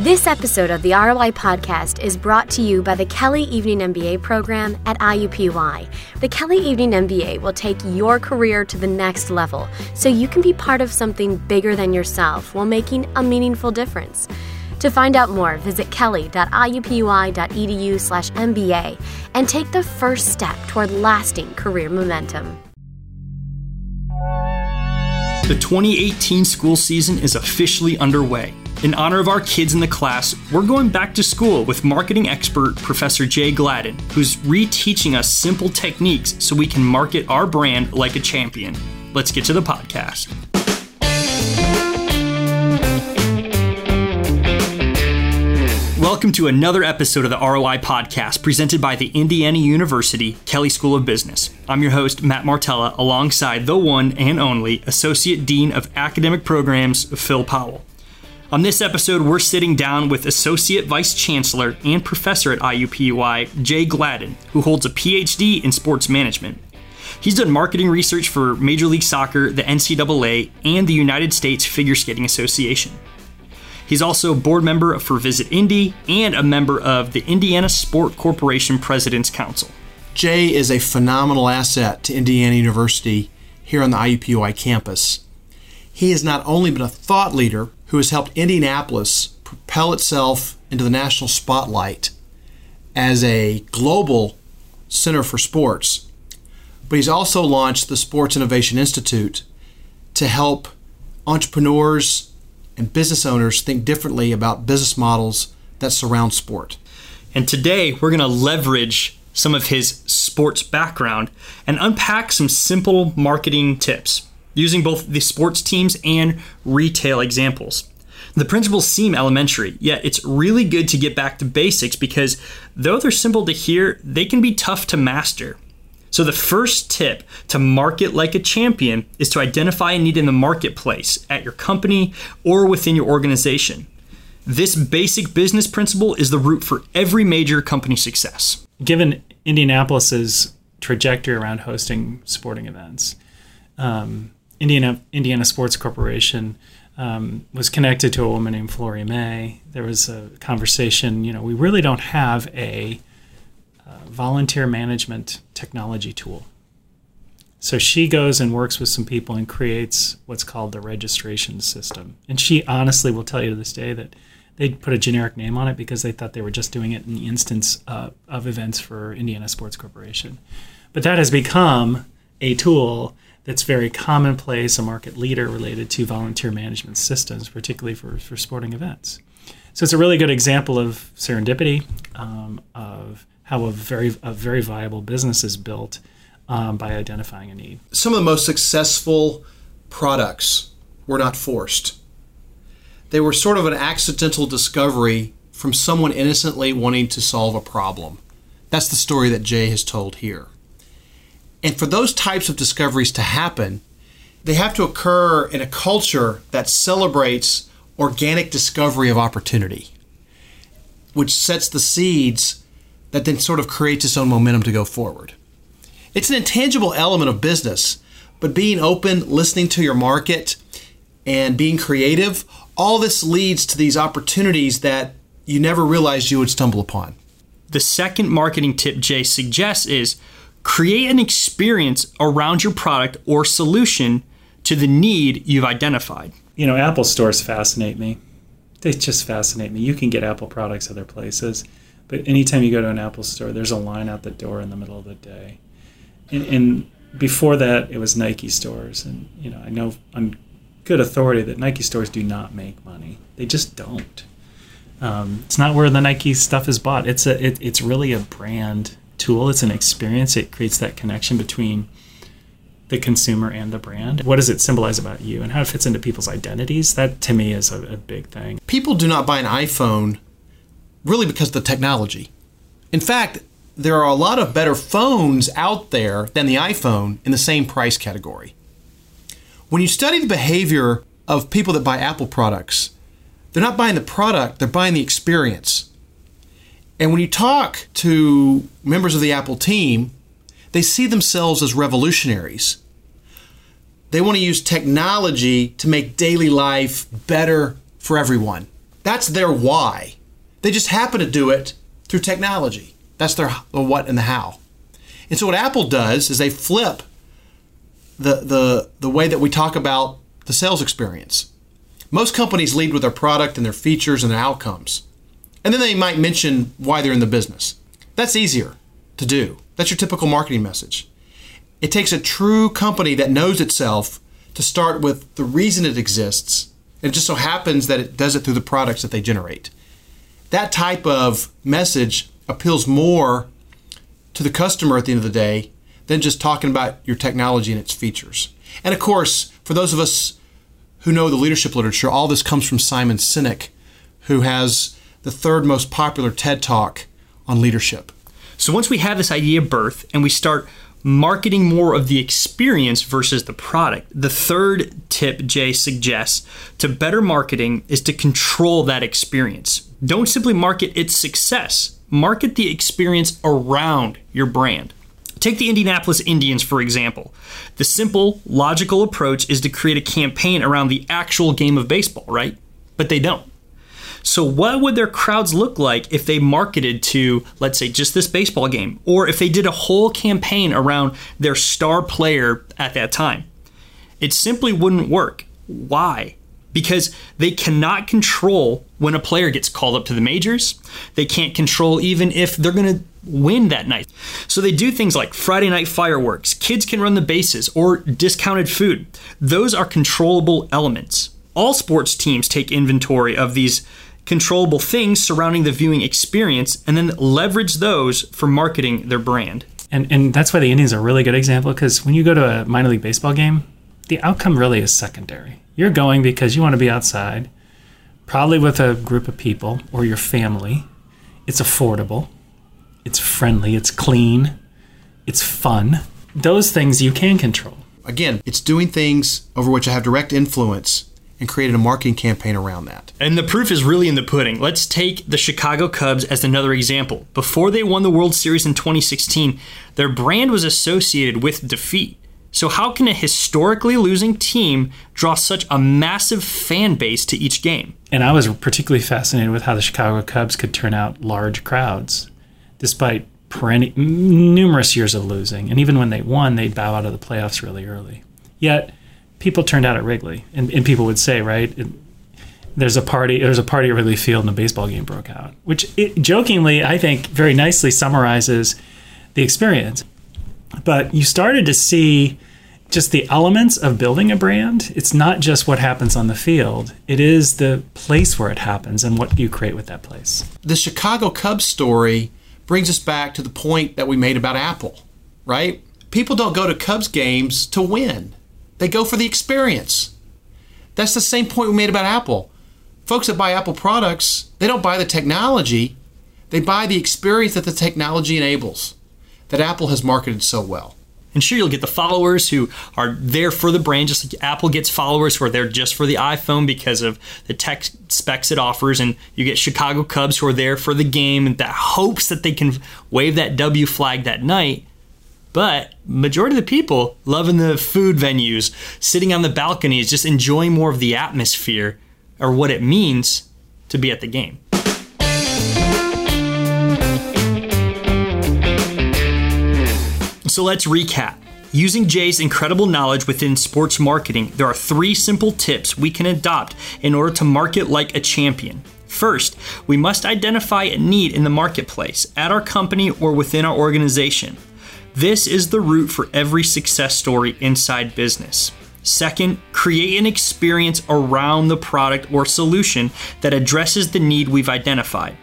This episode of the ROI podcast is brought to you by the Kelley Evening MBA program at IUPUI. The Kelley Evening MBA will take your career to the next level so you can be part of something bigger than yourself while making a meaningful difference. To find out more, visit kelley.iupui.edu slash MBA and take the first step toward lasting career momentum. The 2018 school season is officially underway. In honor of our kids in the class, we're going back to school with marketing expert Professor Jay Gladden, who's reteaching us simple techniques so we can market our brand like a champion. Let's get to the podcast. Welcome to another episode of the ROI Podcast presented by the Indiana University Kelley School of Business. I'm your host, Matt Martella, alongside the one and only Associate Dean of Academic Programs, Phil Powell. On this episode, we're sitting down with Associate Vice Chancellor and Professor at IUPUI, Jay Gladden, who holds a PhD in sports management. He's done marketing research for Major League Soccer, the NCAA, and the United States Figure Skating Association. He's also a board member for Visit Indy and a member of the Indiana Sport Corporation President's Council. Jay is a phenomenal asset to Indiana University here on the IUPUI campus. He has not only been a thought leader who has helped Indianapolis propel itself into the national spotlight as a global center for sports, but he's also launched the Sports Innovation Institute to help entrepreneurs and business owners think differently about business models that surround sport. And today we're going to leverage some of his sports background and unpack some simple marketing tips using both the sports teams and retail examples. The principles seem elementary, yet it's really good to get back to basics because though they're simple to hear, they can be tough to master. So, the first tip to market like a champion is to identify a need in the marketplace at your company or within your organization. This basic business principle is the root for every major company success. Given Indianapolis's trajectory around hosting sporting events, um, Indiana Indiana Sports Corporation um, was connected to a woman named Florie May. There was a conversation. You know, we really don't have a volunteer management technology tool. So she goes and works with some people and creates what's called the registration system. And she honestly will tell you to this day that they put a generic name on it because they thought they were just doing it in the instance uh, of events for Indiana Sports Corporation. But that has become a tool that's very commonplace, a market leader related to volunteer management systems, particularly for, for sporting events. So it's a really good example of serendipity, um, of how a very a very viable business is built um, by identifying a need. Some of the most successful products were not forced. They were sort of an accidental discovery from someone innocently wanting to solve a problem. That's the story that Jay has told here. And for those types of discoveries to happen, they have to occur in a culture that celebrates organic discovery of opportunity, which sets the seeds that then sort of creates its own momentum to go forward. It's an intangible element of business, but being open, listening to your market, and being creative, all this leads to these opportunities that you never realized you would stumble upon. The second marketing tip Jay suggests is create an experience around your product or solution to the need you've identified. You know, Apple stores fascinate me. They just fascinate me. You can get Apple products other places. But anytime you go to an Apple store, there's a line out the door in the middle of the day. And, and before that, it was Nike stores, and you know I know on good authority that Nike stores do not make money. They just don't. Um, it's not where the Nike stuff is bought. It's a it, it's really a brand tool. It's an experience. It creates that connection between the consumer and the brand. What does it symbolize about you and how it fits into people's identities? That to me is a, a big thing. People do not buy an iPhone really because of the technology. In fact, there are a lot of better phones out there than the iPhone in the same price category. When you study the behavior of people that buy Apple products, they're not buying the product, they're buying the experience. And when you talk to members of the Apple team, they see themselves as revolutionaries. They want to use technology to make daily life better for everyone. That's their why. They just happen to do it through technology. That's their the what and the how. And so what Apple does is they flip the the the way that we talk about the sales experience. Most companies lead with their product and their features and their outcomes. And then they might mention why they're in the business. That's easier to do. That's your typical marketing message. It takes a true company that knows itself to start with the reason it exists. And It just so happens that it does it through the products that they generate. That type of message appeals more to the customer at the end of the day than just talking about your technology and its features. And of course, for those of us who know the leadership literature, all this comes from Simon Sinek, who has the third most popular TED Talk on leadership. So once we have this idea of birth and we start marketing more of the experience versus the product, the third tip Jay suggests to better marketing is to control that experience. Don't simply market its success, market the experience around your brand. Take the Indianapolis Indians, for example. The simple, logical approach is to create a campaign around the actual game of baseball, right? But they don't. So, what would their crowds look like if they marketed to, let's say, just this baseball game, or if they did a whole campaign around their star player at that time? It simply wouldn't work. Why? Because they cannot control when a player gets called up to the majors. They can't control even if they're going to win that night. So they do things like Friday night fireworks, kids can run the bases, or discounted food. Those are controllable elements. All sports teams take inventory of these controllable things surrounding the viewing experience and then leverage those for marketing their brand. And, and that's why the Indians are a really good example because when you go to a minor league baseball game, the outcome really is secondary. You're going because you want to be outside, probably with a group of people or your family. It's affordable, it's friendly, it's clean, it's fun. Those things you can control. Again, it's doing things over which I have direct influence and created a marketing campaign around that. And the proof is really in the pudding. Let's take the Chicago Cubs as another example. Before they won the World Series in 2016, their brand was associated with defeat. So, how can a historically losing team draw such a massive fan base to each game? And I was particularly fascinated with how the Chicago Cubs could turn out large crowds despite perenni- numerous years of losing. And even when they won, they'd bow out of the playoffs really early. Yet, people turned out at Wrigley, and, and people would say, right, it, there's a party, there's a party at Wrigley Field, and a baseball game broke out, which it, jokingly, I think, very nicely summarizes the experience. But you started to see just the elements of building a brand. It's not just what happens on the field, it is the place where it happens and what you create with that place. The Chicago Cubs story brings us back to the point that we made about Apple, right? People don't go to Cubs games to win. They go for the experience. That's the same point we made about Apple. Folks that buy Apple products, they don't buy the technology, they buy the experience that the technology enables, that Apple has marketed so well. And sure, you'll get the followers who are there for the brand, just like Apple gets followers who are there just for the iPhone because of the tech specs it offers. And you get Chicago Cubs who are there for the game and that hopes that they can wave that W flag that night. But majority of the people loving the food venues, sitting on the balconies, just enjoying more of the atmosphere or what it means to be at the game. So let's recap. Using Jay's incredible knowledge within sports marketing, there are three simple tips we can adopt in order to market like a champion. First, we must identify a need in the marketplace, at our company, or within our organization. This is the root for every success story inside business. Second, create an experience around the product or solution that addresses the need we've identified.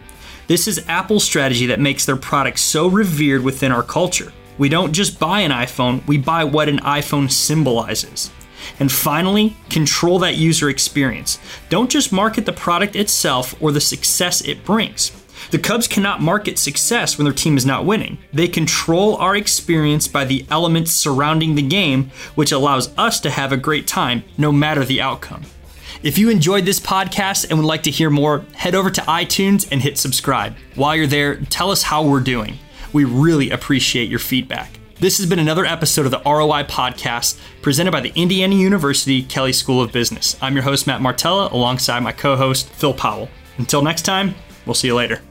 This is Apple's strategy that makes their product so revered within our culture. We don't just buy an iPhone, we buy what an iPhone symbolizes. And finally, control that user experience. Don't just market the product itself or the success it brings. The Cubs cannot market success when their team is not winning. They control our experience by the elements surrounding the game, which allows us to have a great time no matter the outcome. If you enjoyed this podcast and would like to hear more, head over to iTunes and hit subscribe. While you're there, tell us how we're doing. We really appreciate your feedback. This has been another episode of the ROI Podcast presented by the Indiana University Kelley School of Business. I'm your host, Matt Martella, alongside my co host, Phil Powell. Until next time, we'll see you later.